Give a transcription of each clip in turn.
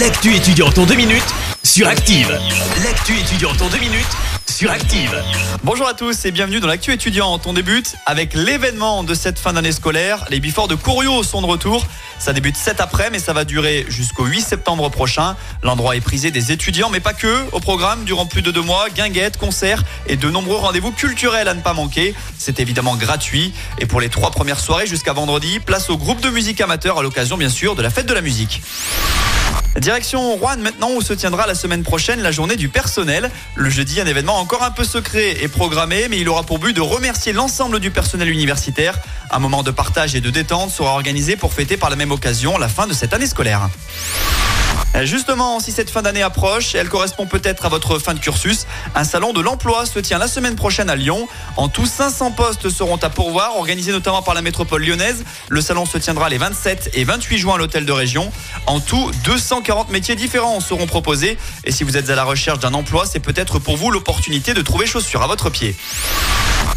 L'actu étudiante en deux minutes sur Active. L'actu étudiante en deux minutes sur Active. Bonjour à tous et bienvenue dans l'actu étudiante. On débute avec l'événement de cette fin d'année scolaire. Les Biforts de Couriot sont de retour. Ça débute cet après, mais ça va durer jusqu'au 8 septembre prochain. L'endroit est prisé des étudiants, mais pas que. Au programme, durant plus de deux mois, guinguettes, concerts et de nombreux rendez-vous culturels à ne pas manquer. C'est évidemment gratuit. Et pour les trois premières soirées jusqu'à vendredi, place au groupe de musique amateur à l'occasion, bien sûr, de la fête de la musique. Direction Rouen maintenant où se tiendra la semaine prochaine la journée du personnel. Le jeudi, un événement encore un peu secret est programmé, mais il aura pour but de remercier l'ensemble du personnel universitaire. Un moment de partage et de détente sera organisé pour fêter par la même occasion la fin de cette année scolaire. Justement, si cette fin d'année approche, elle correspond peut-être à votre fin de cursus. Un salon de l'emploi se tient la semaine prochaine à Lyon. En tout, 500 postes seront à pourvoir, organisés notamment par la métropole lyonnaise. Le salon se tiendra les 27 et 28 juin à l'hôtel de région. En tout, 240 métiers différents seront proposés. Et si vous êtes à la recherche d'un emploi, c'est peut-être pour vous l'opportunité de trouver chaussures à votre pied.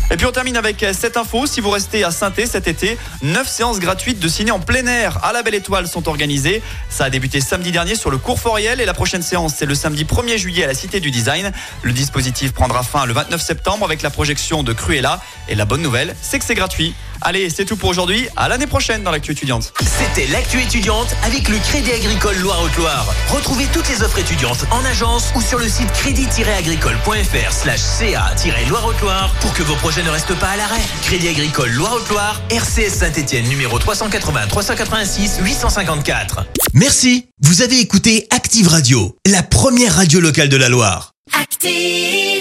Et puis on termine avec cette info. Si vous restez à saint cet été, 9 séances gratuites de ciné en plein air à la Belle Étoile sont organisées. Ça a débuté samedi dernier sur le cours Foriel et la prochaine séance c'est le samedi 1er juillet à la Cité du Design. Le dispositif prendra fin le 29 septembre avec la projection de Cruella. Et la bonne nouvelle, c'est que c'est gratuit. Allez, c'est tout pour aujourd'hui. À l'année prochaine dans l'actu étudiante. C'était l'actu étudiante avec le Crédit Agricole Loire-Haute-Loire. Retrouvez toutes les offres étudiantes en agence ou sur le site crédit-agricole.fr slash ca-loire-haute-loire pour que vos projets ne restent pas à l'arrêt. Crédit Agricole Loire-Haute-Loire, RCS Saint-Etienne numéro 380 386 854. Merci. Vous avez écouté Active Radio, la première radio locale de la Loire. Active